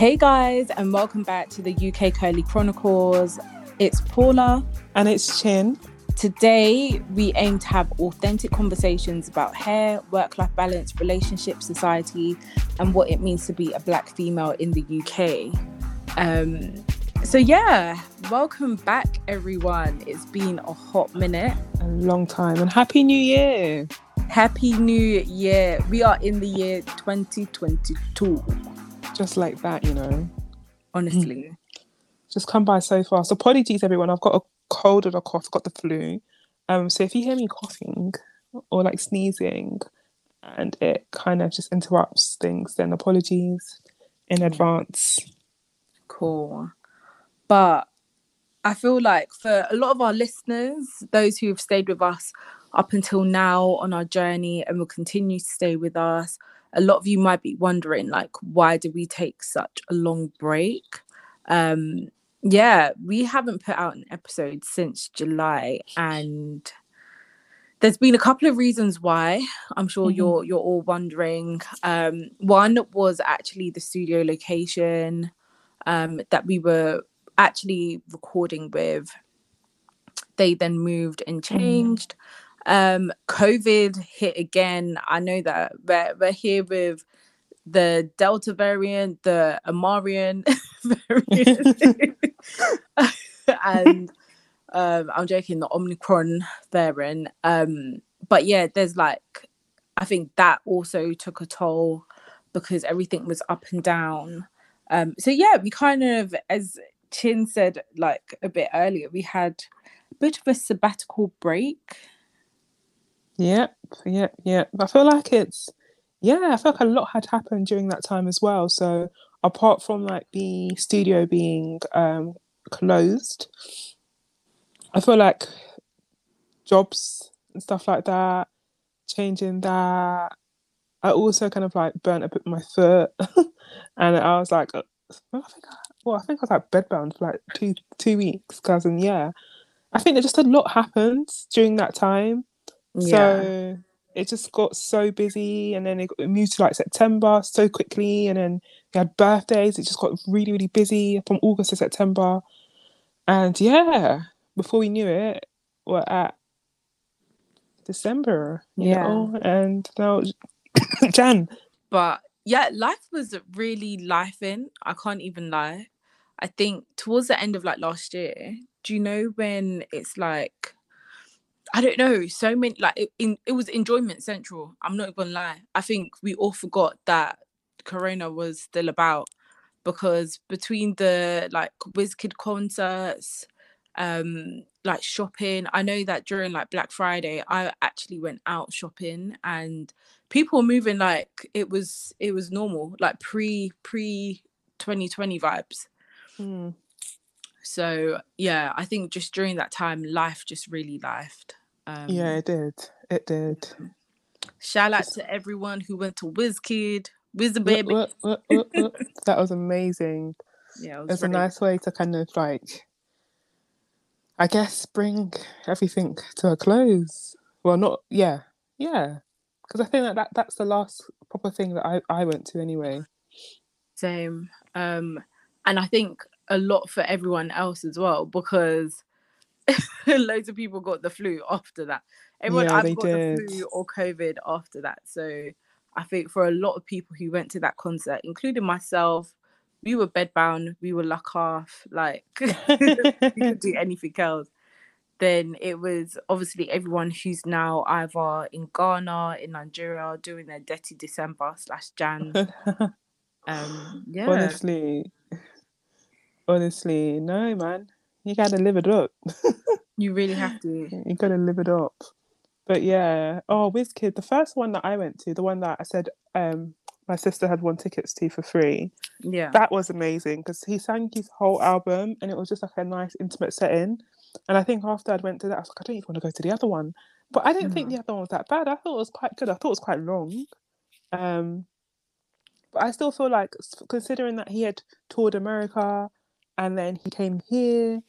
Hey guys, and welcome back to the UK Curly Chronicles. It's Paula. And it's Chin. Today, we aim to have authentic conversations about hair, work life balance, relationship, society, and what it means to be a black female in the UK. Um, so, yeah, welcome back, everyone. It's been a hot minute, a long time, and Happy New Year! Happy New Year! We are in the year 2022. Just like that, you know. Honestly. Just come by so fast. Apologies, everyone. I've got a cold or a cough, got the flu. Um, so if you hear me coughing or like sneezing and it kind of just interrupts things, then apologies in advance. Cool. But I feel like for a lot of our listeners, those who have stayed with us up until now on our journey and will continue to stay with us, a lot of you might be wondering, like, why did we take such a long break? Um, yeah, we haven't put out an episode since July, and there's been a couple of reasons why. I'm sure mm-hmm. you're you're all wondering. Um, one was actually the studio location um, that we were actually recording with. They then moved and mm-hmm. changed. Mm. Um, COVID hit again. I know that we're, we're here with the Delta variant, the Amarian variant, and um, I'm joking, the Omicron variant. Um, but yeah, there's like, I think that also took a toll because everything was up and down. Um, so yeah, we kind of, as Chin said, like a bit earlier, we had a bit of a sabbatical break. Yep, yep, yep. I feel like it's yeah, I feel like a lot had happened during that time as well. So apart from like the studio being um, closed, I feel like jobs and stuff like that, changing that. I also kind of like burnt a bit my foot, and I was like, uh, well, I think, I, well, I think I was like bedbound for like two two weeks, cause and yeah, I think that just a lot happened during that time. Yeah. So it just got so busy and then it, got, moved to like September so quickly and then we had birthdays it just got really really busy from August to September and yeah before we knew it we're at December yeah know? and now Jan but yeah life was really life in I can't even lie I think towards the end of like last year do you know when it's like I don't know, so many like it, in, it was enjoyment central. I'm not gonna lie. I think we all forgot that Corona was still about because between the like WizKid concerts, um, like shopping, I know that during like Black Friday, I actually went out shopping and people were moving like it was it was normal, like pre pre 2020 vibes. Hmm. So yeah, I think just during that time, life just really lifed. Um, yeah, it did. It did. Shout out to everyone who went to WizKid, Wiz Baby. that was amazing. Yeah, it was, it was a nice way to kind of like, I guess, bring everything to a close. Well, not yeah, yeah, because I think that, that that's the last proper thing that I I went to anyway. Same, um, and I think a lot for everyone else as well because loads of people got the flu after that. Everyone yeah, either got did. the flu or COVID after that. So I think for a lot of people who went to that concert, including myself, we were bedbound, we were luck off, like we could do anything else. Then it was obviously everyone who's now either in Ghana, in Nigeria, doing their dirty December slash Jan. um, yeah. Honestly, honestly, no, man you gotta live it up. you really have to. You gotta live it up. But yeah, oh, WizKid, the first one that I went to, the one that I said um my sister had won tickets to for free. Yeah, that was amazing because he sang his whole album and it was just like a nice intimate setting. And I think after I went to that, I was like, I don't even want to go to the other one. But I didn't mm. think the other one was that bad. I thought it was quite good. I thought it was quite long. Um, but I still feel like, considering that he had toured America and then he came here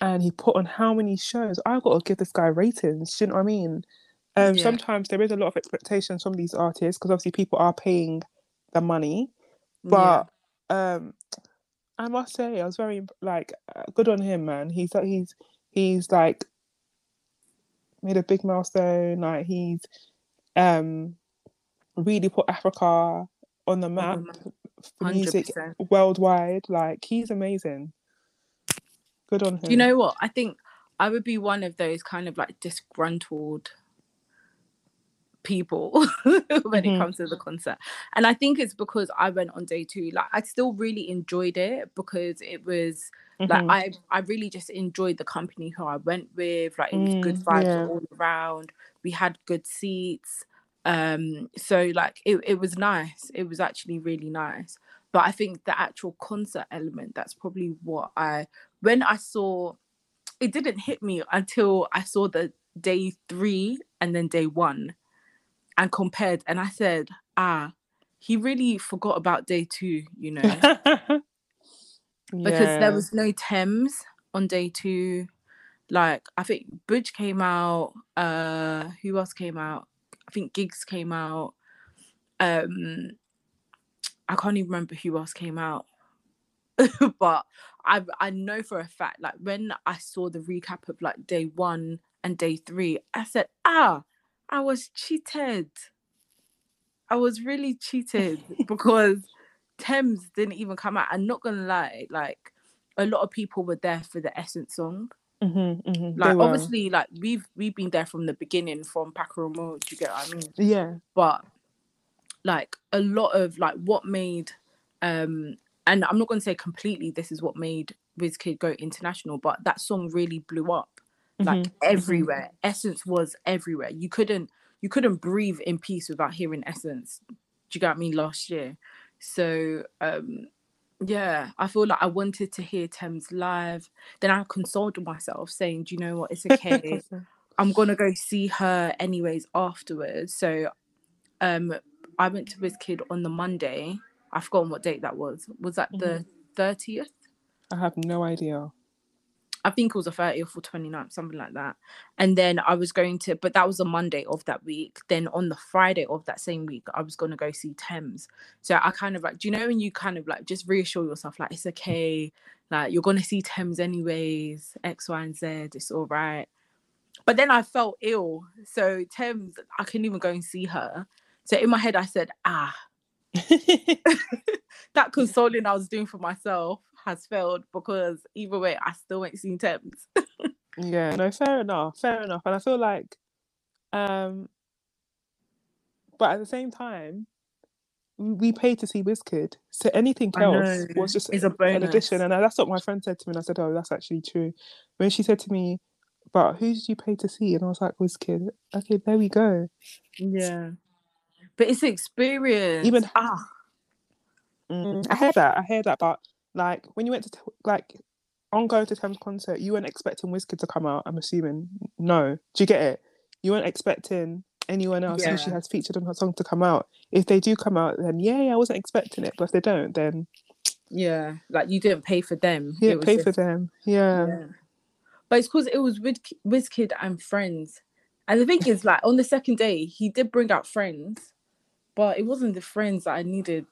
and he put on how many shows. I've got to give this guy ratings. Do you know what I mean? Um, yeah. Sometimes there is a lot of expectations from these artists because obviously people are paying the money, but yeah. um, I must say, I was very like uh, good on him, man. He's like he's he's like made a big milestone. Like he's um really put Africa on the map for music 100%. worldwide. Like he's amazing. Good on him. You know what? I think I would be one of those kind of like disgruntled people when Mhm. it comes to the concert. And I think it's because I went on day two. Like I still really enjoyed it because it was like Mhm. I I really just enjoyed the company who I went with. Like it was good Mm, vibes yeah. all around. We had good seats. Um so like it, it was nice. It was actually really nice. But I think the actual concert element, that's probably what I when I saw it didn't hit me until I saw the day three and then day one and compared and I said, ah, he really forgot about day two, you know because Yeah. there was no Tems on day two. Like I think Bridge came out. Uh, who else came out? I think Giggs came out. Um, I can't even remember who else came out. but I I know for a fact, like when I saw the recap of like day one and day three, I said, ah, I was cheated. I was really cheated because Tems didn't even come out. I'm not gonna lie, like a lot of people were there for the Essence song. Mhm, mhm, Like obviously, like we've we've been there from the beginning from Pakurumo. Do you get what I mean? Yeah. But like a lot of like what made um and I'm not gonna say completely this is what made Wizkid go international, but that song really blew up like Mhm, mhm. everywhere. Essence was everywhere. You couldn't you couldn't breathe in peace without hearing Essence. Do you get me last year? So um yeah, I feel like I wanted to hear Tems live. Then I consoled myself saying, Do you know what? It's okay. I'm gonna go see her anyways afterwards. So um I went to Wizkid on the Monday. I've forgotten what date that was. Was that the 30th? I have no idea. I think it was the 30th or 29th, something like that. And then I was going to, but that was a Monday of that week. Then on the Friday of that same week, I was going to go see Tems. So I kind of like, do you know when you kind of like just reassure yourself, like, it's okay, like, you're going to see Tems anyways, X, Y, and Z, it's all right. But then I felt ill. So Tems, I couldn't even go and see her. So in my head, I said, ah, that consoling I was doing for myself has failed because either way, I still ain't seen Tems. yeah. No, fair enough. Fair enough. And I feel like, um, but at the same time, we paid to see Wizkid, so anything else was just it's a an addition. And that's what my friend said to me. And I said, "Oh, that's actually true." When she said to me, "But who did you pay to see?" and I was like, "Wizkid." Okay, there we go. Yeah. But it's experience. Even- ah, Mm, I hear that. I hear that. But like when you went to t- like on go to Tems concert, you weren't expecting Wizkid to come out. I'm assuming. No, do you get it? You weren't expecting anyone else who she has featured on her song to come out. If they do come out, then yeah, yeah, I wasn't expecting it. But if they don't, then yeah. Like you didn't pay for them. yeah, It was pay for them. Yeah. Yeah. But it's because it was with Wizkid and friends. And the thing is, like on the second day, he did bring out friends, but it wasn't the friends that I needed.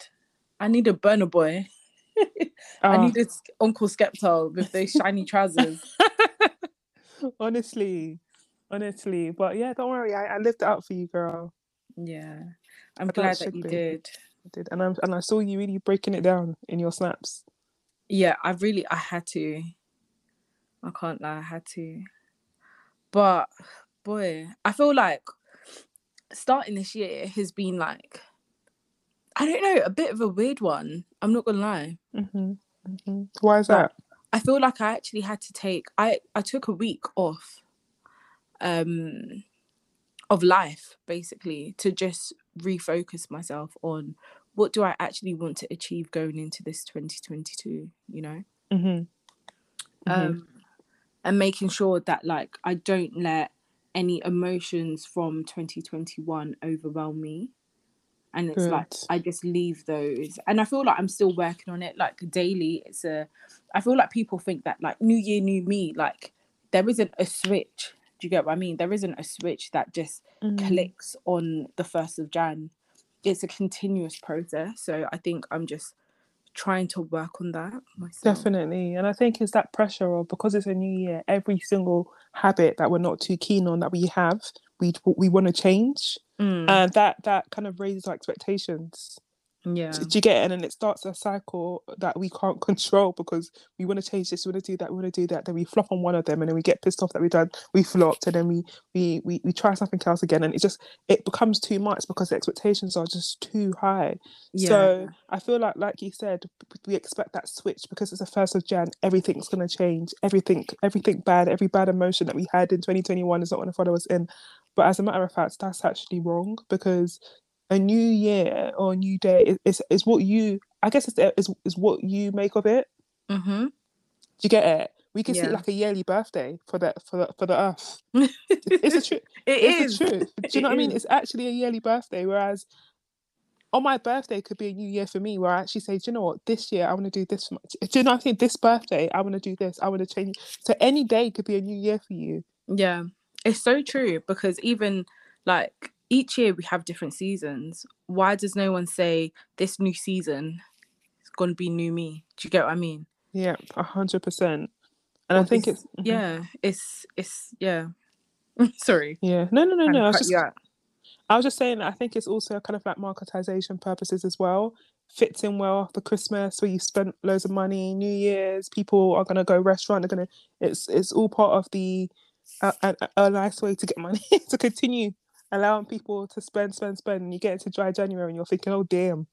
I needed Burna Boy. I Ah, needed Uncle Skepta with those shiny trousers. honestly, honestly. But yeah, don't worry. I, I lived it out for you, girl. Yeah. I'm it glad that you be. did. I did, and I'm and I saw you really breaking it down in your snaps. Yeah, I really I had to. I can't lie, I had to. But boy, I feel like starting this year has been like I don't know, a bit of a weird one. I'm not gonna lie. hmm hmm Why is that? I feel like I actually had to take I I took a week off um of life basically to just refocus myself on what do I actually want to achieve going into this 2022, you know? hmm Mhm. um and making sure that like I don't let any emotions from 2021 overwhelm me. And it's like I just leave those. And I feel like I'm still working on it like daily. It's a I feel like people think that like new year new me like there isn't a switch. Do you get what I mean? There isn't a switch that just Mm. clicks on the 1st of Jan. It's a continuous process. So I think I'm just trying to work on that myself. Definitely. And I think it's that pressure of because it's a new year, every single habit that we're not too keen on that we have, we we want to change. Mm, And that that kind of raises our expectations. Yeah. Do you get it? And then it starts a cycle that we can't control because we want to change this, we want to do that, we want to do that. Then we flop on one of them, and then we get pissed off that we done, we flopped, and then we we we we try something else again, and it just it becomes too much because the expectations are just too high. Yeah. So I feel like, like you said, we expect that switch because it's the first of Jan. Everything's gonna change. Everything, everything bad, every bad emotion that we had in 2021 is not gonna follow us in. But as a matter of fact, that's actually wrong because a new year or a new day is is, what you. I guess it's is is what you make of it. Mm-hmm. Do you get it? We can see Yeah. it like a yearly birthday for the for the for the earth. It's a truth. It it's is. the truth. Do you know It what I mean? It's actually a yearly birthday, whereas on my birthday could be a new year for me, where I actually say, do you know what, this year I want to do this. For my, do you know what I think? This birthday I want to do this. I want to change. So any day could be a new year for you. Yeah, it's so true because even like each year we have different seasons. Why does no one say this new season is going to be new me? Do you get what I mean? Yeah, a hundred percent. And I think this- it's mhm. Yeah, it's it's yeah. Sorry, yeah. No, no, no, no. I was just. I was just saying that I think it's also kind of like marketization purposes as well. Fits in well for Christmas where you spent loads of money, New Year's, people are gonna go restaurant, they're gonna it's it's all part of the uh, a, a nice way to get money to continue allowing people to spend, spend, spend. And you get into dry January and you're thinking, oh damn.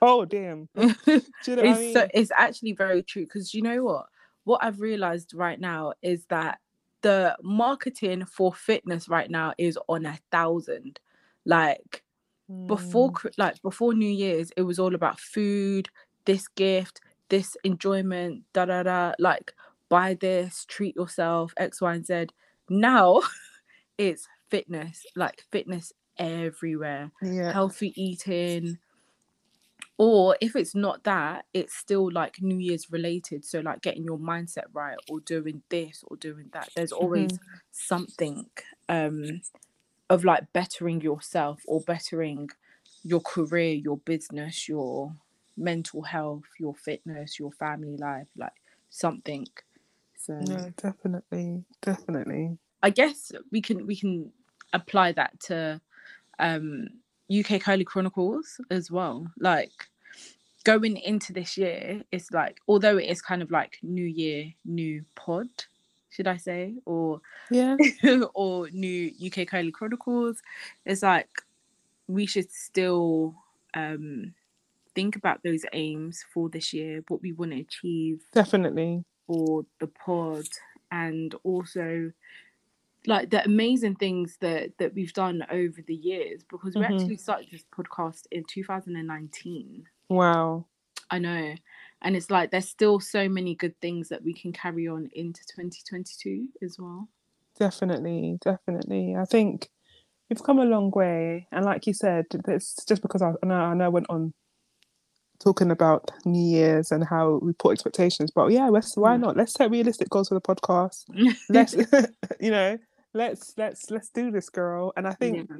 Oh damn. Do you know what I it's mean? so, it's actually very true because you know what what i've realized right now is that the marketing for fitness right now is on a thousand like before Mm, Chri- like before new year's it was all about food this gift this enjoyment da da da like buy this treat yourself x y and z now it's fitness like fitness everywhere yeah. healthy eating or if it's not that it's still like new year's related so like getting your mindset right or doing this or doing that there's always Mm-hmm. something um of like bettering yourself or bettering your career your business your mental health your fitness your family life like something so No, definitely. Definitely. I guess we can we can apply that to um UK Curly Chronicles as well. Like going into this year, it's like although it is kind of like new year, new pod, should I say, or Yeah. or new UK Curly Chronicles, it's like we should still um think about those aims for this year, what we want to achieve Definitely. for the pod and also like the amazing things that that we've done over the years because we Mhm. actually started this podcast in 2019 Wow. i know and it's like there's still so many good things that we can carry on into 2022 as well Definitely, definitely. I think we've come a long way, and like you said, it's just because I, I know I know I went on talking about New Year's and how we put expectations, but yeah, let's why Mm. not? Let's set realistic goals for the podcast. Let's, you know, let's let's let's do this, girl. And I think Yeah.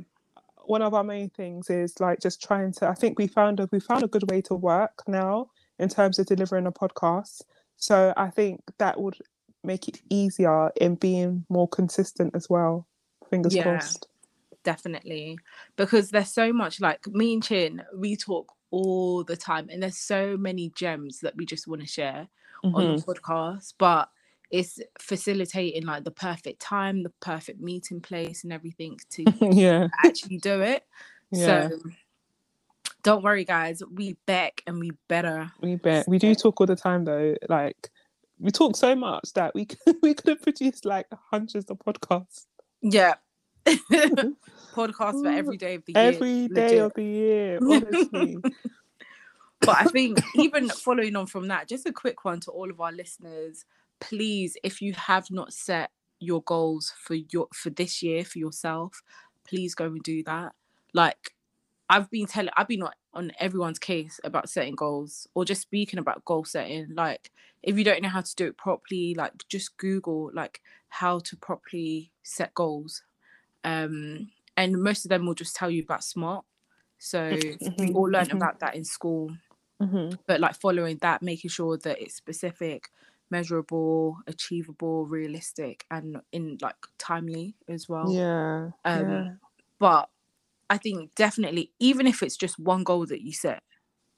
one of our main things is like just trying to. I think we found a we found a good way to work now in terms of delivering a podcast. So I think that would make it easier in being more consistent as well. Fingers Yeah. crossed. definitely because there's so much like me and chin we talk all the time and there's so many gems that we just want to share on Mhm. the podcast but it's facilitating like the perfect time the perfect meeting place and everything to yeah, actually do it yeah. so don't worry guys we back and we better We bet we do talk all the time though. Like we talk so much that we could, we could have produced like hundreds of podcasts yeah podcast for every day of the year every day legit. of the year. Honestly, but I think even following on from that, just a quick one to all of our listeners, please, if you have not set your goals for your for this year for yourself, please go and do that. Like I've been telling I've been on, on everyone's case about setting goals or just speaking about goal setting. Like if you don't know how to do it properly, like just Google like how to properly set goals. Um and most of them will just tell you about smart. So we all learned about that in school hmm but like following that making sure that it's specific measurable achievable realistic and in like timely as well Yeah. um yeah. but i think definitely even if it's just one goal that you set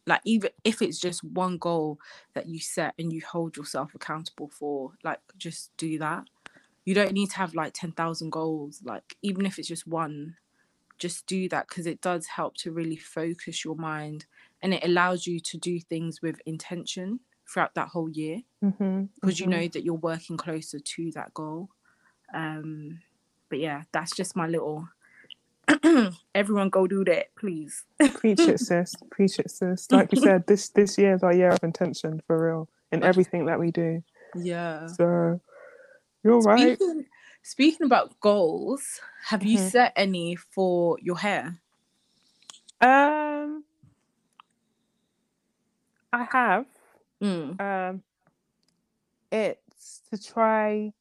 like even if it's just one goal that you set and you hold yourself accountable for like just do that you don't need to have like 10,000 goals like even if it's just one just do that because it does help to really focus your mind and it allows you to do things with intention throughout that whole year because you know that you're working closer to that goal um but yeah that's just my little everyone go do that please Preach it, sis. Preach it, sis. Like you said, this this year is our year of intention for real in everything that we do. yeah So you're right. speaking, speaking about goals have you Mhm. set any for your hair Um, I have. Mm. Um, it's to try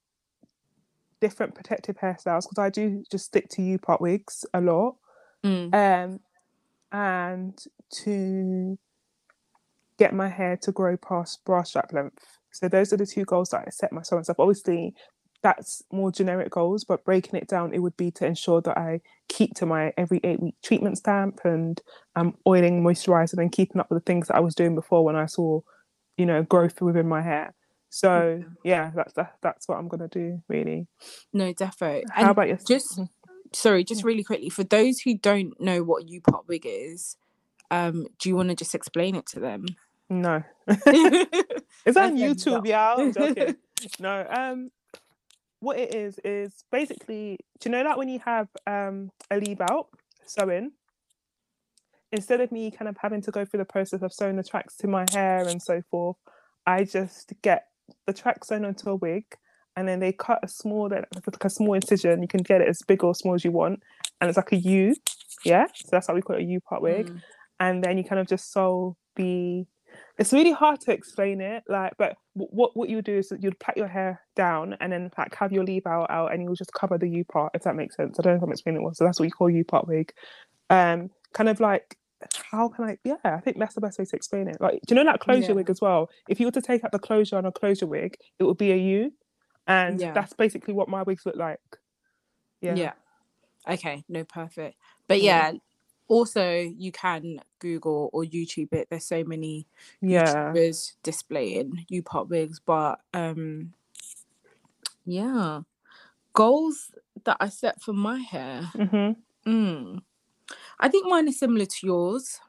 different protective hairstyles because I do just stick to U part wigs a lot. Mm. Um, and to get my hair to grow past bra strap length. So those are the two goals that I set myself and stuff. Obviously, that's more generic goals, but breaking it down, it would be to ensure that I keep to my every eight week treatment stamp and um oiling, moisturizing, and keeping up with the things that I was doing before when I saw, you know, growth within my hair. So yeah, that's that, that's what I'm gonna do really. no defo How and about you? just sorry just really quickly for those who don't know what u part wig is um do you want to just explain it to them no? Is that on YouTube? Yeah, no. Um, what it is is basically, do you know that when you have um a leave out sewing, instead of me kind of having to go through the process of sewing the tracks to my hair and so forth, I just get the track sewn onto a wig, and then they cut a small, like a small incision. You can get it as big or small as you want, and it's like a U. Yeah, so that's how we call it a U part wig Mm. and then you kind of just sew the it's really hard to explain it like but what what you do is you'd pat your hair down and then like have your leave out out and you'll just cover the u part if that makes sense i don't know if i'm explaining it well so that's what you call u part wig um kind of like how can i yeah i think that's the best way to explain it like do you know that closure Yeah. wig as well if you were to take out the closure on a closure wig it would be a u and Yeah. that's basically what my wigs look like yeah yeah okay no perfect but Yeah. yeah also you can google or youtube it there's so many yeah YouTubers displaying U part wigs, but um yeah. Goals that I set for my hair. hmm Mm. I think mine is similar to yours.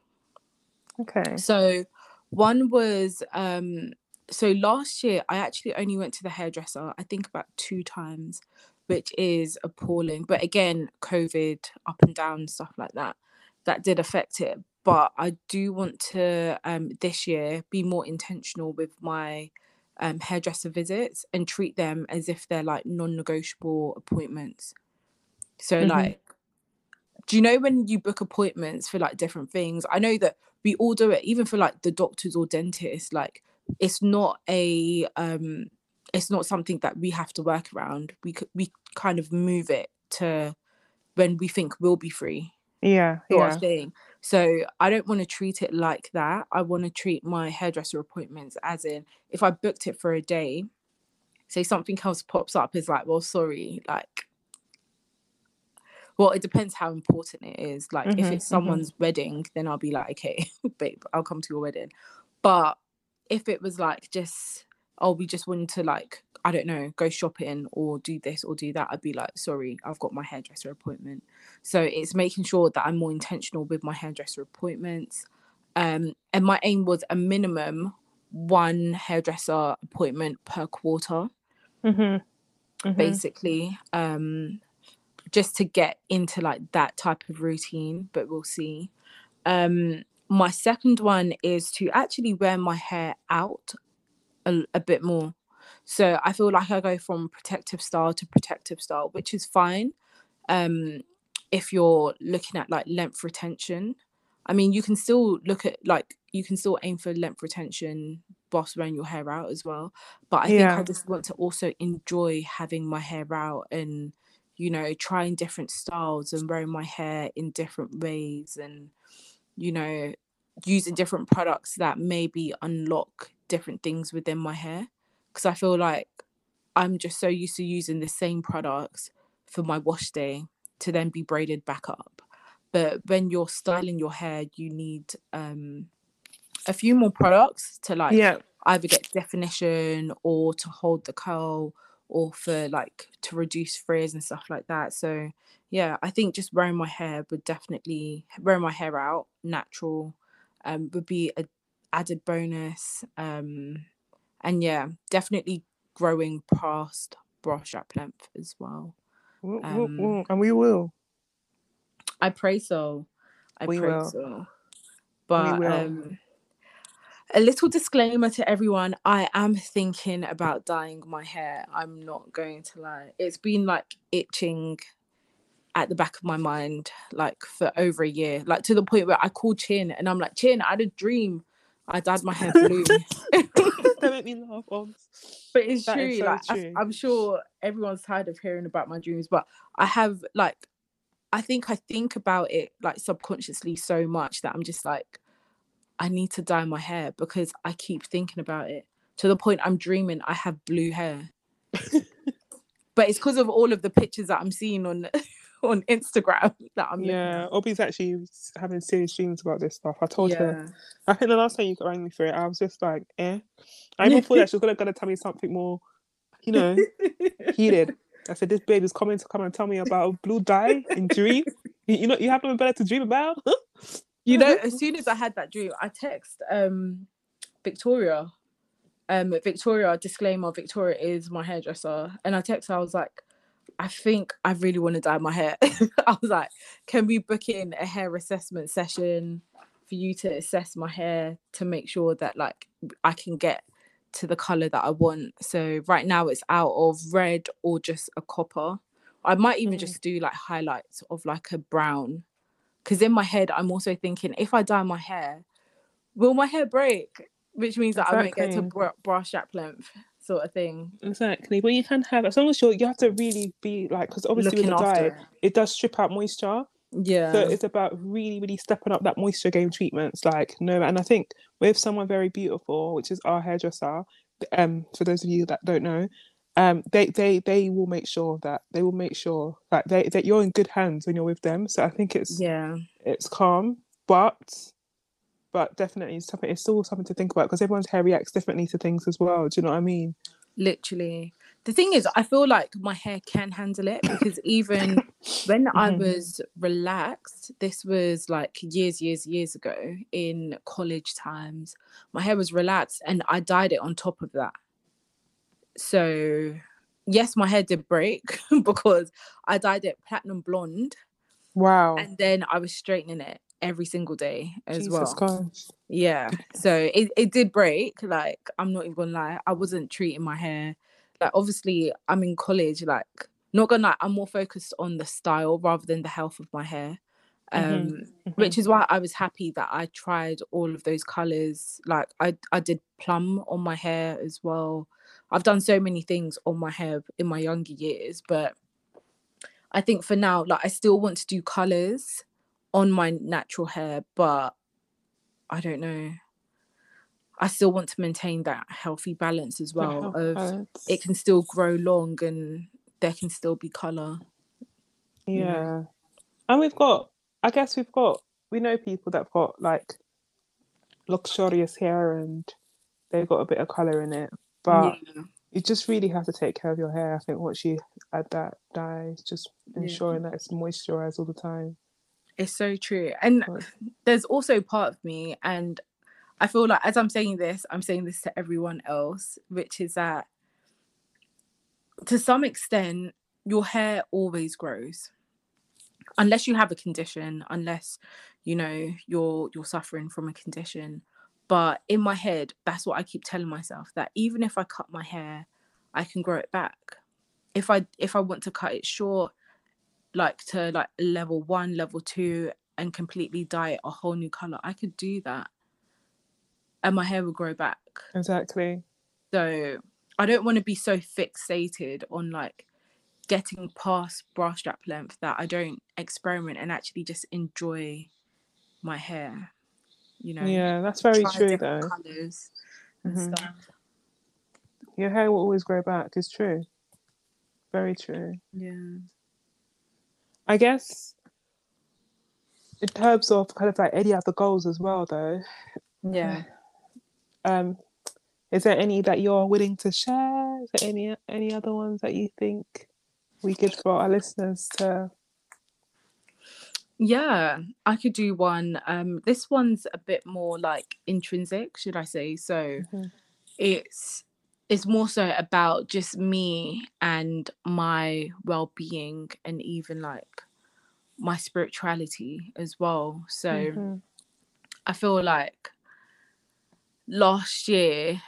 okay So one was um so last year I actually only went to the hairdresser, I think about two times, which is appalling. But again, COVID up and down, stuff like that, that did affect it. But I do want to um this year be more intentional with my um hairdresser visits and treat them as if they're like non-negotiable appointments. So Mhm. like do you know when you book appointments for like different things? I know that we all do it, even for like the doctors or dentists. Like it's not a um it's not something that we have to work around. We could we kind of move it to when we think we'll be free yeah yeah thing. So I don't want to treat it like that. I want to treat my hairdresser appointments as in if I booked it for a day, say something else pops up, is like, well, sorry, like well, it depends how important it is. Like if Mhm, it's mhm. someone's wedding, then I'll be like, okay, babe, I'll come to your wedding. But if it was like just, oh, we just wanted to like, I don't know, go shopping or do this or do that, I'd be like, sorry, I've got my hairdresser appointment. So it's making sure that I'm more intentional with my hairdresser appointments. Um, and my aim was a minimum one hairdresser appointment per quarter, Mhm. Mhm. basically. Um, just to get into like that type of routine, but we'll see. Um, my second one is to actually wear my hair out a, a bit more. So I feel like I go from protective style to protective style, which is fine. Um, if you're looking at like length retention, I mean, you can still look at like you can still aim for length retention whilst wearing your hair out as well. But I think I just want to also enjoy having my hair out and you know trying different styles and wearing my hair in different ways and you know using different products that maybe unlock different things within my hair because I feel like I'm just so used to using the same products for my wash day to then be braided back up. But when you're styling your hair, you need um a few more products to like Yeah. either get definition or to hold the curl or for like to reduce frizz and stuff like that. So yeah, I think just wearing my hair would definitely wearing my hair out natural um would be a added bonus. Um and yeah, definitely growing past bra strap length as well. Um. And we will. I pray so. I We pray will. so. But um a little disclaimer to everyone I am thinking about dyeing my hair. I'm not going to lie. It's been like itching at the back of my mind like for over a year, like to the point where I called Chin and I'm like, Chin, I had a dream. I dyed my hair blue. Don't make me laugh. But it's That true. so like I, true. am sure everyone's tired of hearing about my dreams, but I have like, I think I think about it like subconsciously so much that I'm just like, I need to dye my hair because I keep thinking about it to the point I'm dreaming I have blue hair. but it's because of all of the pictures that I'm seeing on on Instagram that I'm Yeah. Obi's actually having serious dreams about this stuff. I told her. yeah. I think the last time you rang me for it, I was just like, eh. I even thought that she was gonna, gonna tell me something more, you know, heated. I said, this babe is coming to come and tell me about blue dye in dream. You, you know, you have nothing better to dream about. You know, as soon as I had that dream, I text um Victoria. Um Victoria, disclaimer, Victoria is my hairdresser. And I text her, I was like, I think I really want to dye my hair. I was like, can we book in a hair assessment session for you to assess my hair to make sure that like I can get to the color that I want. So right now it's out of red or just a copper. I might even Mm. just do like highlights of like a brown because in my head i'm also thinking if i dye my hair will my hair break which means that i won't get to Exactly. bra, bra strap length sort of thing exactly. But you can have as long as you're you have to really be like because obviously looking with the dye it. it does strip out moisture. yeah So it's about really, really stepping up that moisture game treatments. Like no, and I think with someone very beautiful, which is our hairdresser, um, for those of you that don't know, um, they they they will make sure that they will make sure that they that you're in good hands when you're with them. So I think it's yeah it's calm, but but definitely it's something. It's still something to think about because everyone's hair reacts differently to things as well. Do you know what I mean? literally the thing is i feel like my hair can handle it because even when i Mhm. was relaxed this was like years years years ago in college times my hair was relaxed and i dyed it on top of that so yes my hair did break because i dyed it platinum blonde Wow. and then i was straightening it every single day as Jesus well Christ. yeah. So it, it did break. Like, I'm not even gonna lie. I wasn't treating my hair. Like, obviously, I'm in college. Like, not gonna lie, I'm more focused on the style rather than the health of my hair. Um, Mhm, which is why I was happy that I tried all of those colors. Like, I I did plum on my hair as well. I've done so many things on my hair in my younger years, but I think for now, like, I still want to do colors on my natural hair, but I don't know. I still want to maintain that healthy balance as well of balance. it can still grow long and there can still be color. you know. Yeah. And we've got, I guess we've got, we know people that've got like luxurious hair and they've got a bit of colour in it. But yeah. you just really have to take care of your hair. I think once you add that dye, just Yeah. ensuring that it's moisturized all the time. It's so true. And But- there's also part of me, and I feel like as I'm saying this, I'm saying this to everyone else, which is that to some extent, your hair always grows. Unless you have a condition, unless you know you're you're suffering from a condition. But in my head, that's what I keep telling myself that even if I cut my hair, I can grow it back. If I if I want to cut it short, like to like level one, level two, and completely dye it a whole new color, I could do that. And my hair will grow back. Exactly. So I don't want to be so fixated on like getting past bra strap length that I don't experiment and actually just enjoy my hair. You know. Yeah, that's very true though. Mhm. stuff. Your hair will always grow back. It's true. Very true. Yeah. I guess in terms of kind of like any other goals as well, though, Yeah. um, is there any that you're willing to share? Is there any any other ones that you think we could for our listeners to? Yeah, I could do one. Um, this one's a bit more like intrinsic, should I say? So Mhm. it's it's more so about just me and my well-being and even like my spirituality as well. So Mhm. I feel like last year,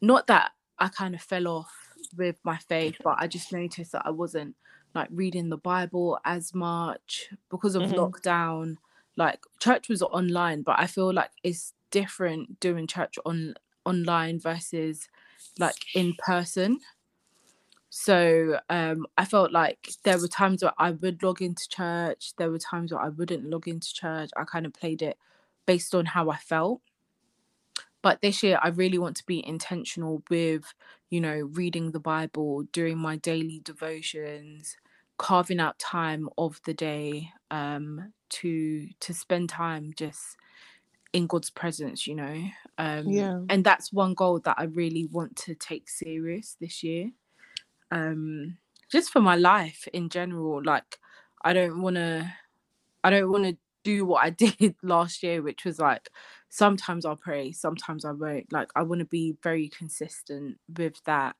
not that I kind of fell off with my faith, but I just noticed that I wasn't like reading the Bible as much because of Mhm. lockdown. Like church was online, but I feel like it's different doing church on online versus like in person. So um I felt like there were times where I would log into church, there were times where I wouldn't log into church. I kind of played it based on how I felt. But this year I really want to be intentional with, you know, reading the Bible, doing my daily devotions, carving out time of the day um to to spend time just in God's presence, you know. Um Yeah. and that's one goal that I really want to take serious this year um just for my life in general like i don't want to i don't want to do what i did last year which was like sometimes i'll pray sometimes i won't like i want to be very consistent with that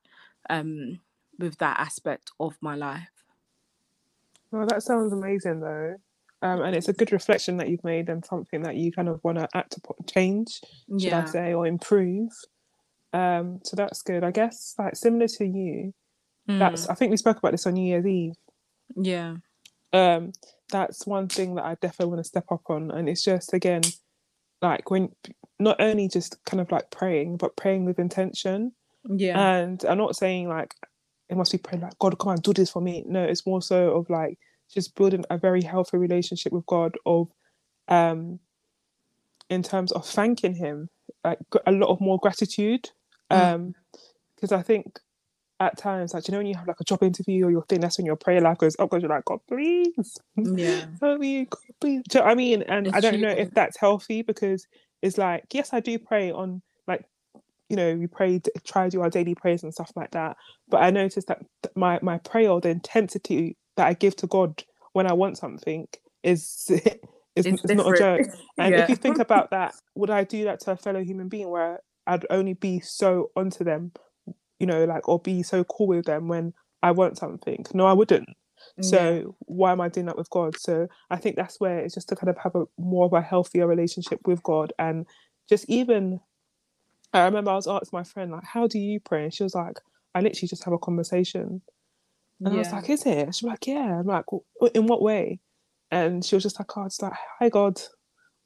um with that aspect of my life Well, that sounds amazing though. Um, and it's a good reflection that you've made and something that you kind of want to act upon, change, should I say, or improve. Um, so that's good. I guess like similar to you, that's Mm, I think we spoke about this on New Year's Eve. yeah Um, that's one thing that I definitely want to step up on, and it's just again, like when not only just kind of like praying, but praying with intention. yeah And I'm not saying like it must be praying like God, come on, do this for me. No, it's more so of like just building a very healthy relationship with God of um in terms of thanking him, like a lot of more gratitude. Mm. Um because I think at times, like you know, when you have like a job interview or your thing, that's when your prayer life goes up because you're like, God, please, yeah help me, God, please. Do you know what I mean? And I don't know if that's healthy because it's like, yes, I do pray on like, you know, we pray, try to do our daily prayers and stuff like that. But I noticed that my my prayer, the intensity that I give to God when I want something is is, it's is not a joke. And yeah if you think about that, would I do that to a fellow human being where I'd only be so onto them, you know, like or be so cool with them when I want something? No, I wouldn't. yeah So why am I doing that with God? So I think that's where it's just to kind of have a more of a healthier relationship with God and just even I remember I was asking my friend like, "How do you pray?" And she was like, "I literally just have a conversation." And I was like, "Is it?" She was like, "Yeah." I'm like, "W- "In what way?" And she was just like, "Oh, it's like, hi God,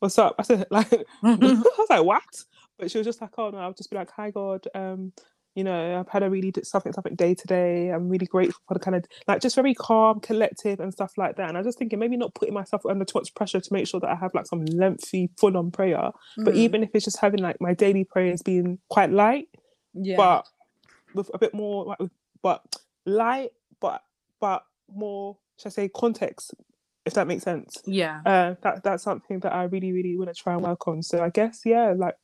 what's up?" I said, "Like," I was like, "What?" But she was just like, "Oh no," I'll just be like, "Hi God, um, you know, I've had a really something something day today. I'm really grateful for the kind of like just very calm, collective, and stuff like that." And I was just thinking maybe not putting myself under too much pressure to make sure that I have like some lengthy, full on prayer, but Mm, even if it's just having like my daily prayers being quite light, yeah but with a bit more like but light, but but more, should I say, context, if that makes sense. yeah Uh, that that's something that I really really want to try and work on. So I guess yeah, like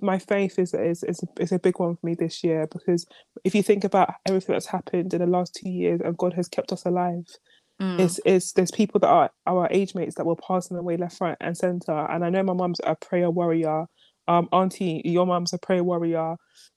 my faith is is is a, is a big one for me this year because if you think about everything that's happened in the last two years and God has kept us alive, Mm, it's it's there's people that are our age mates that were passing away left, right, and center. And I know my mum's a prayer warrior. Um, auntie, your mum's a prayer warrior.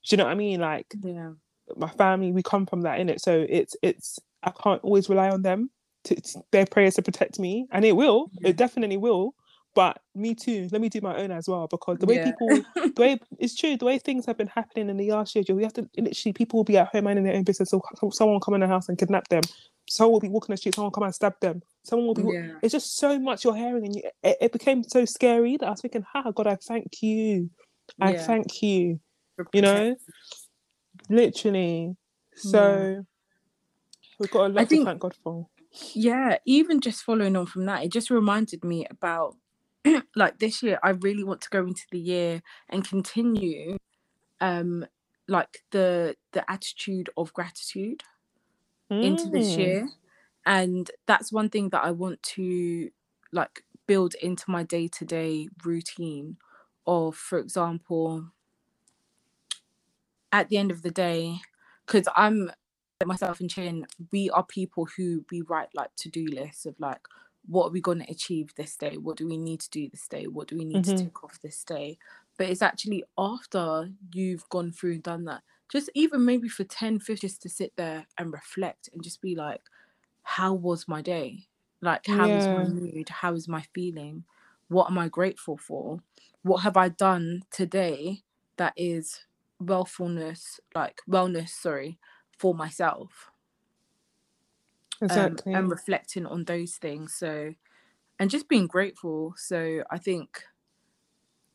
Do you know what I mean? Like yeah my family, we come from that in it. So it's it's I can't always rely on them to, to their prayers to protect me, and it will. Yeah. It definitely will. But me too. Let me do my own as well because the way yeah people, the way it's true, the way things have been happening in the last year, you have to literally people will be at home minding their own business. So someone will come in the house and kidnap them. Someone will be walking the street. Someone will come and stab them. Someone will be. yeah It's just so much you're hearing, and you, it, it became so scary that I was thinking, "Ha, God, I thank you. I yeah thank you." You know, literally. So we've got a lot to think- thank God for. yeah even just following on from that it just reminded me about like this year, I really want to go into the year and continue um like the the attitude of gratitude into this Mm. year. And that's one thing that I want to like build into my day-to-day routine of, for example, at the end of the day, because I'm myself and Chin, we are people who we write like to-do lists of like what are we going to achieve this day? What do we need to do this day? What do we need Mhm. to tick off this day? But it's actually after you've gone through and done that, just even maybe for 10, 15 just to sit there and reflect and just be like, how was my day? Like, how how is my Yeah. mood? How is my feeling? What am I grateful for? What have I done today that is wellfulness, like wellness, sorry, for myself? Um, and reflecting on those things. So, and just being grateful. So, I think,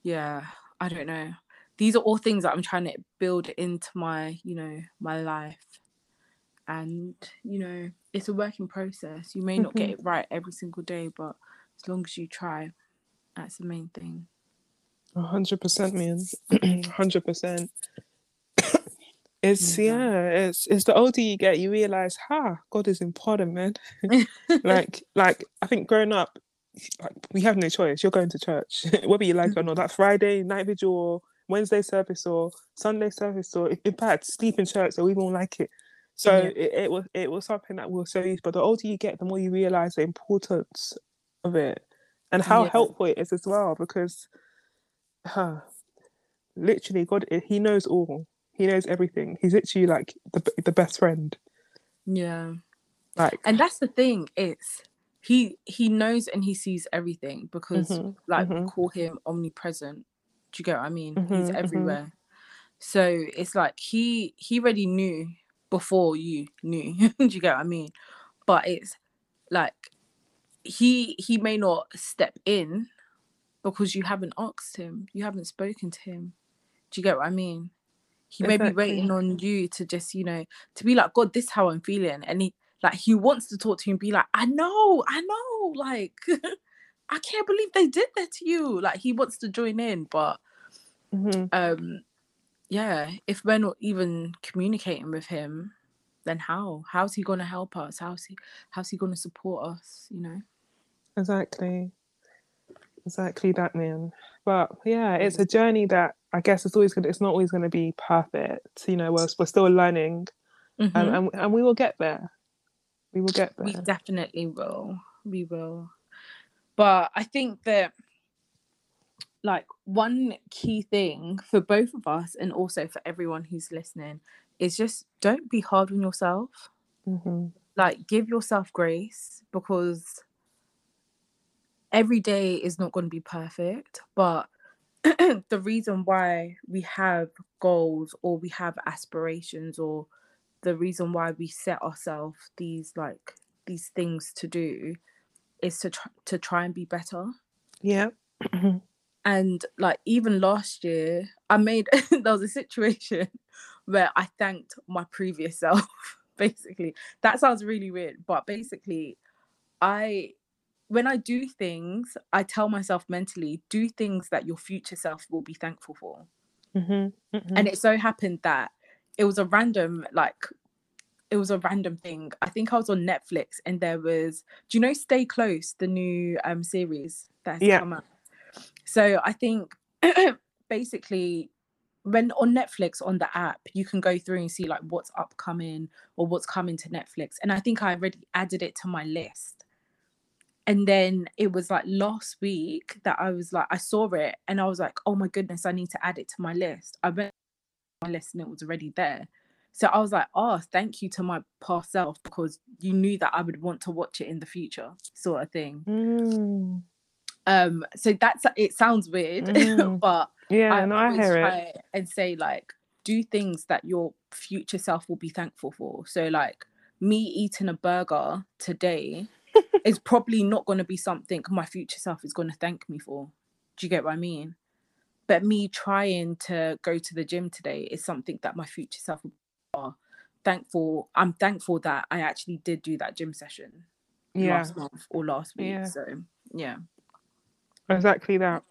yeah, I don't know. These are all things that I'm trying to build into my, you know, my life. And, you know, it's a working process. You may not get it right every single day, but as long as you try, that's the main thing. Hundred percent, man. Hundred percent. It's Yeah. yeah, it's it's the older you get, you realize, ha, God is important, man. like like I think growing up, like we have no choice. You're going to church, whether you like it or not. That Friday night vigil or Wednesday service or Sunday service or in fact sleep in church, so we won't like it. So Yeah. it, it was it was something that we we're so used. But the older you get, the more you realize the importance of it and how Yeah. helpful it is as well. Because, huh, literally, God, eh, He knows all. He knows everything. He's literally like the the best friend. yeah. Like, And that's the thing, it's he he knows and he sees everything because Mhm, like we mhm. call him omnipresent. Do you get what I mean? Mhm, He's mhm. everywhere. So it's like he he already knew before you knew. Do you get what I mean? But it's like he he may not step in because you haven't asked him, you haven't spoken to him. Do you get what I mean? He may be waiting on you to just, you know, to be like, God, this is how I'm feeling. And he like he wants to talk to you and be like, I know, I know, like I can't believe they did that to you. Like he wants to join in, but mhm. um yeah, if we're not even communicating with him, then how? How's he gonna help us? How's he how's he gonna support us, you know? Exactly. Exactly that, man. But yeah, it's a journey that I guess it's always gonna. It's not always gonna be perfect. You know, we're we're still learning, um, Mhm. and and we will get there. We will get there. We definitely will. We will. But I think that like one key thing for both of us and also for everyone who's listening is just don't be hard on yourself. hmm Like give yourself grace because every day is not going to be perfect, but the reason why we have goals or we have aspirations or the reason why we set ourselves these like these things to do is to try, to try and be better Yeah. and like even last year i made there was a situation where i thanked my previous self basically that sounds really weird but basically i when i do things i tell myself mentally do things that your future self will be thankful for. Hmm and it so happened that it was a random like it was a random thing. I think i was on netflix and there was do you know stay close the new um series that's Yeah. come out? So i think basically when on netflix on the app you can go through and see like what's upcoming or what's coming to netflix. And i think i already added it to my list and then it was like last week that i was like i saw it and i was like oh my goodness i need to add it to my list i went my list and it was already there so i was like oh thank you to my past self because you knew that i would want to watch it in the future sort of thing Mm. um so that's it sounds weird Mm. but Yeah, I no, I hear it. and say like do things that your future self will be thankful for. So like me eating a burger today is probably not going to be something my future self is going to thank me for. Do you get what I mean? But me trying to go to the gym today is something that my future self are thankful. I'm thankful that I actually did do that gym session Yeah. last month or last week. Yeah. So yeah. Exactly that.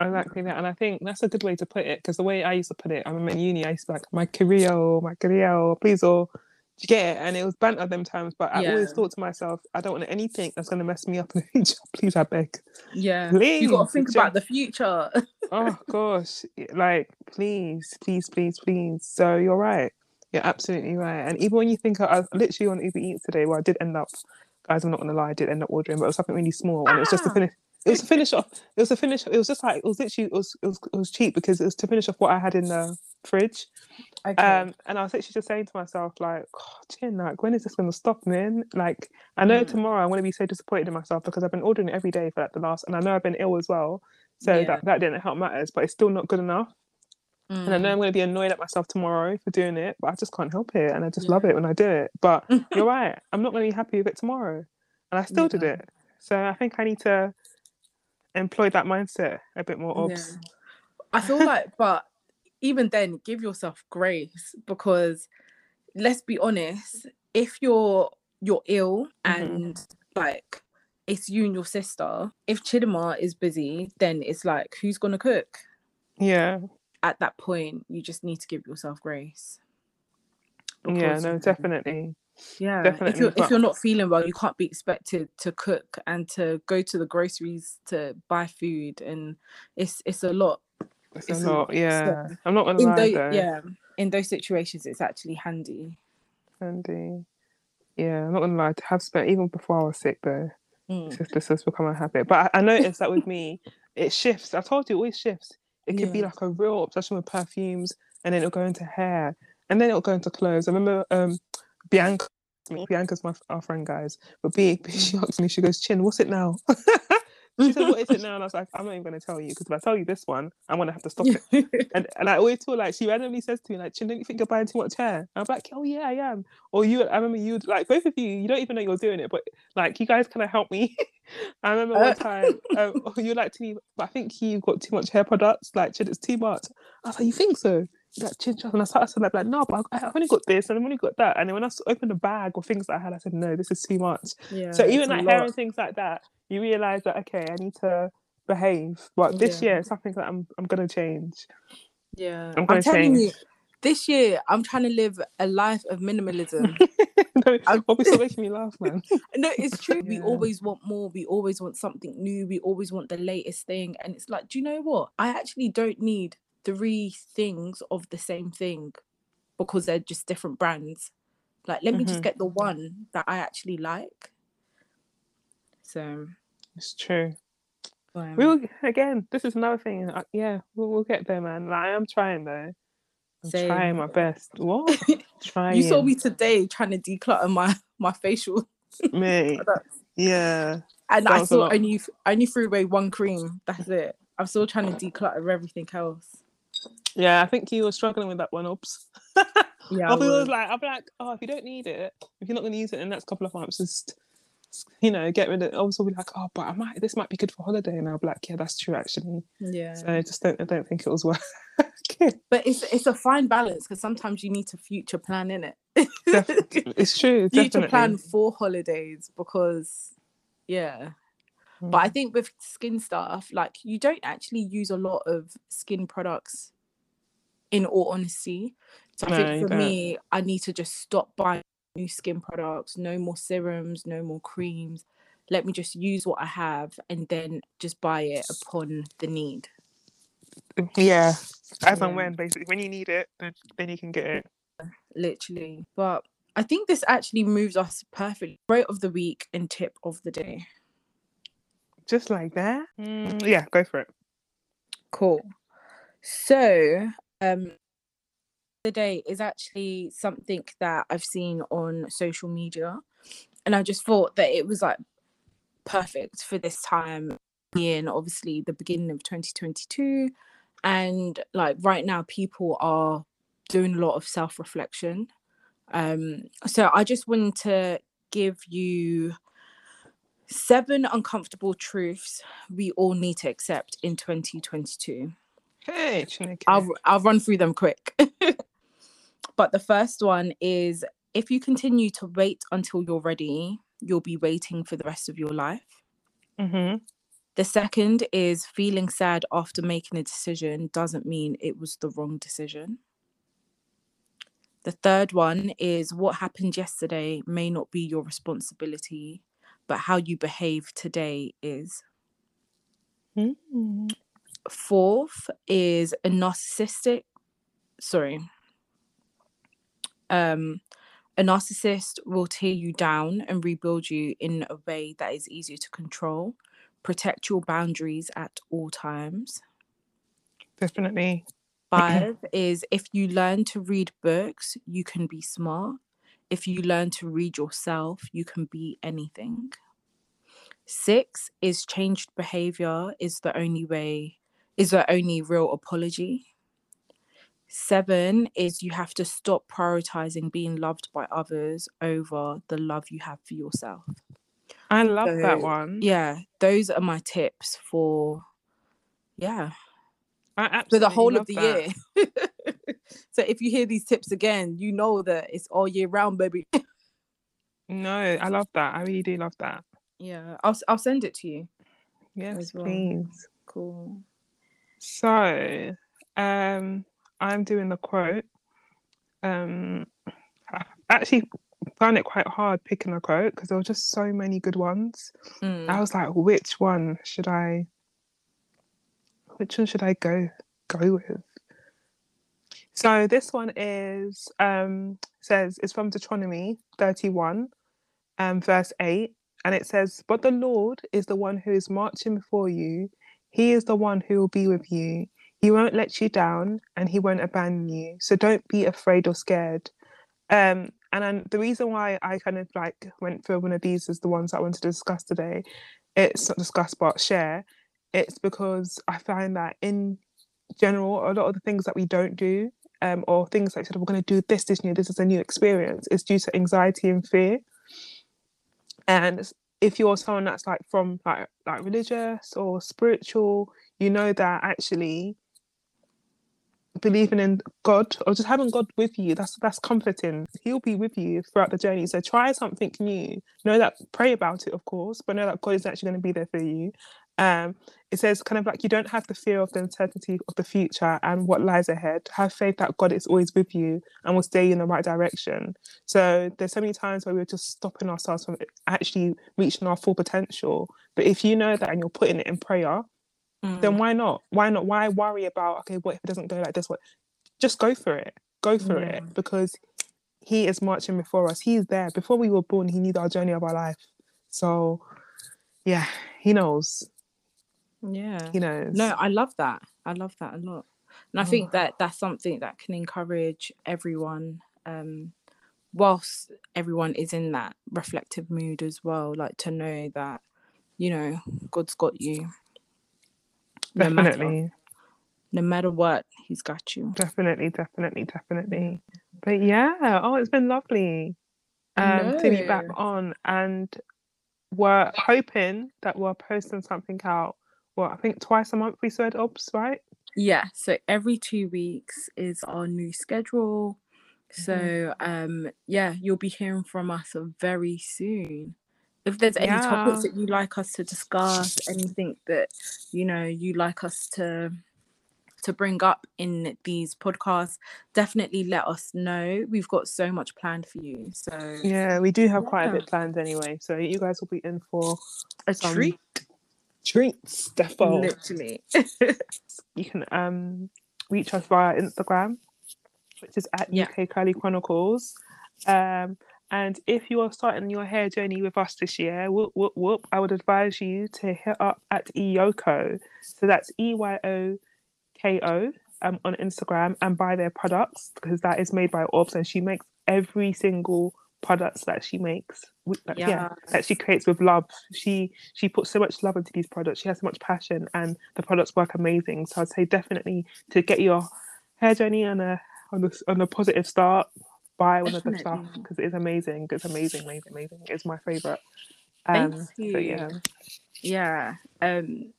Exactly that. And I think that's a good way to put it because the way I used to put it, I remember in uni, I used to be like, my career, oh, my career, oh, please, or do you get it? And it was banter them times, but I always thought to myself, I don't want anything that's going to mess me up in the future. Please, I beg. Yeah. Please. You got to think about the future. oh gosh like please please please please so you're right you're absolutely right and even when you think I, was literally on uber eats today well i did end up guys i'm not gonna lie i did end up ordering but it was something really small and it was just to Ah. finish it was to finish off it was to finish it was just like it was literally it was it was, it was cheap because it was to finish off what i had in the fridge okay. um and i was actually just saying to myself like oh, chin like when is this gonna stop man like i know Mm. tomorrow i'm gonna be so disappointed in myself because i've been ordering it every day for like the last and i know i've been ill as well so Yeah. that, that didn't help matters but it's still not good enough and I know Mm. I'm going to be annoyed at myself tomorrow for doing it, but I just can't help it. And I just Yeah. love it when I do it. But you're right. I'm not going to be happy with it tomorrow. And I still did it. So I think I need to employ that mindset a bit more. Obs. Yeah. I feel like, but even then, give yourself grace because let's be honest, if you're you're ill Mhm. and like it's you and your sister, if Chidima is busy, then it's like who's gonna cook? Yeah. At that point, you just need to give yourself grace. Yeah. No, definitely. Yeah, if you're if you're not feeling well, you can't be expected to cook and to go to the groceries to buy food, and it's it's a lot. It's, It's a lot. Yeah. so- I'm not In lie those, though. yeah, in those situations, it's actually handy. Handy. Yeah. I'm not to lie. To have spent, even before I was sick though, Mm. it's just, this has become a habit. But I, I noticed that with me, it shifts. I told you, it always shifts. It could be like a real obsession with perfumes, and then it'll go into hair, and then it'll go into clothes. I remember um, Bianca. Bianca's my our friend, guys. But B, she asked me, she goes, "Chin, what's it now?" she said, "What is it now?" And I was like, "I'm not even going to tell you because if I tell you this one, I'm going to have to stop it." And and I always feel like she randomly says to me, like, "Chin, don't you think you're buying too much hair?" And I'm like, "Oh yeah, I am." Or you, I remember you, like both of you, you don't even know you're doing it, but like you guys kind of help me. I remember Uh. one time, um, you like to me, but I think you've got too much hair products. Like, it's too much. I was like, "You think so?" She's Like chin chop, and I started to like, like, no, but I- I've only got this, and I've only got that. And then when I opened the bag or things that I had, I said, no, this is too much. yeah, so even like hair and things like that, you realize that okay, I need to behave. But this Yeah. year, it's something that I'm I'm gonna change. Yeah, I'm I'm, gonna telling you, this year I'm trying to live a life of minimalism. no, I- oh, Bobby, stop making me laugh, man. no, it's true. We always want more. We always want something new. We always want the latest thing. And it's like, do you know what? I actually don't need three things of the same thing because they're just different brands. Like, let me just Mhm. get the one that I actually like. So, It's true. um, We'll again. This is another thing. uh, Yeah, we'll, we'll get there, man. Like, I am trying though. I'm Same. trying my best. What? trying. you saw me today trying to declutter my my facial products. Yeah. And That I saw only I only threw away one cream. That's it. I'm still trying to declutter everything else. Yeah, I think you were struggling with that one. Oops. Yeah, I I'll be was. like, I'll be like, oh, if you don't need it, if you're not going to use it in the next couple of months, just you know, get rid of it. Also, be like, oh, but I might. This might be good for holiday, and I'll be like, yeah, that's true actually. yeah. So I just don't. I don't think it was worth. But it's it's a fine balance because sometimes you need to future plan in it. It's true. future Definitely. plan for holidays because yeah. But I Mm. think with skin stuff, like you don't actually use a lot of skin products in all honesty. So I think for me, I need to just stop buying new skin products, no more serums, no more creams. Let me just use what I have and then just buy it upon the need. Yeah, as Yeah. and when basically when you need it, then, then you can get it. literally. But I think this actually moves us perfectly. Rate of the week and tip of the day. Just like that. Mm, yeah, go for it. Cool. So, um, the day is actually something that I've seen on social media, and I just thought that it was like perfect for this time in obviously the beginning of 2022 and like right now people are doing a lot of self-reflection. Um so i just wanted to give you seven uncomfortable truths we all need to accept in 2022 Hey, Chineke. I'll I'll run through them quick. but the first one is if you continue to wait until you're ready, you'll be waiting for the rest of your life. hmm The second is feeling sad after making a decision doesn't mean it was the wrong decision. The third one is what happened yesterday may not be your responsibility, but how you behave today is. Mm. Fourth is a narcissistic, sorry, um, a narcissist will tear you down and rebuild you in a way that is easier to control. Protect your boundaries at all times. Definitely. Five is if you learn to read books, you can be smart. If you learn to read yourself, you can be anything. Six is changed behavior is the only way, is the only real apology. Seven is you have to stop prioritizing being loved by others over the love you have for yourself. I love that one. Yeah, those are my tips for, yeah, I for the whole of the that. year. so if you hear these tips again, you know that it's all year round, baby. No, I love that. I really do love that. yeah, I'll I'll send it to you. Yes, well. please. Cool. So, um, I'm doing the quote. Um, I actually found it quite hard picking a quote because there were just so many good ones. Mm. I was like, which one should I? Which one should I go go with? So this one is um says it's from Deuteronomy 31, um, verse 8, and it says, But the Lord is the one who is marching before you, he is the one who will be with you. He won't let you down and he won't abandon you. So don't be afraid or scared. Um, and the reason why I kind of like went for one of these is the ones I wanted to discuss today. It's not discuss but share. It's because I find that in general, a lot of the things that we don't do, um, or things like said, we're going to do this this new, this is a new experience, is due to anxiety and fear. And if you're someone that's like from like like religious or spiritual, you know that actually believing in God or just having God with you, that's that's comforting. He'll be with you throughout the journey. So try something new. Know that pray about it, of course, but know that God is actually going to be there for you. Um, it says kind of like you don't have the fear of the uncertainty of the future and what lies ahead. Have faith that God is always with you and will stay in the right direction. So there's so many times where we're just stopping ourselves from actually reaching our full potential. But if you know that and you're putting it in prayer, Mm. then why not? Why not? Why worry about okay, what if it doesn't go like this? What? Just go for it. Go for it because he is marching before us. He's there. Before we were born, he knew our journey of our life. So yeah, he knows. Yeah. you know No, I love that. I love that a lot. And I Oh. think that that's something that can encourage everyone um whilst everyone is in that reflective mood as well like to know that you know God's got you no matter definitely, no matter what he's got you definitely, definitely, definitely. But yeah, oh, it's been lovely um to be back on and we're hoping that we're posting something out. Well, I think twice a month we said obs, right? yeah so every two weeks is our new schedule. So um yeah you'll be hearing from us very soon. If there's any topics that you'd like us to discuss anything that you know you like us to to bring up in these podcasts definitely let us know. We've got so much planned for you so Yeah, we do have quite a bit planned anyway. So you guys will be in for a treat treats. Defo. literally You can um reach us via Instagram, which is at Yeah. UK Curly Chronicles. Um, and if you are starting your hair journey with us this year, whoop whoop whoop, I would advise you to hit up at Eyoko. So that's E Y O K O um, on Instagram and buy their products because that is made by Orbs and she makes every single products that she makes. that- yeah, that she creates with love. She she puts so much love into these products. She has so much passion, and the products work amazing. So I'd say definitely to get your hair journey on a on a, on a positive start, buy one of the stuff because it is amazing. It's amazing, amazing, amazing. It's my favorite. Thank Um, you. But yeah, Yeah. Um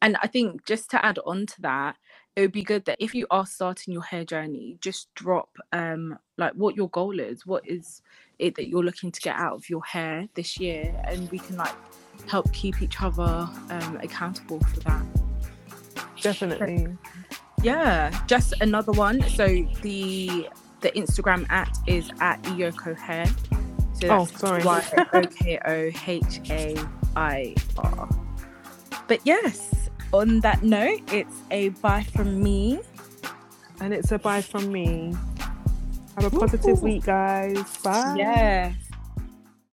and I think just to add on to that, it would be good that if you are starting your hair journey, just drop um like what your goal is. What is it that you're looking to get out of your hair this year? And we can like help keep each other um, accountable for that. Definitely. Yeah, just another one. So the the Instagram at is at Iyoko Hair. So oh, sorry. Y O K O H A I R. But yes, on that note, it's a bye from me. And it's a bye from me. Have a positive week, guys. Bye. Yes.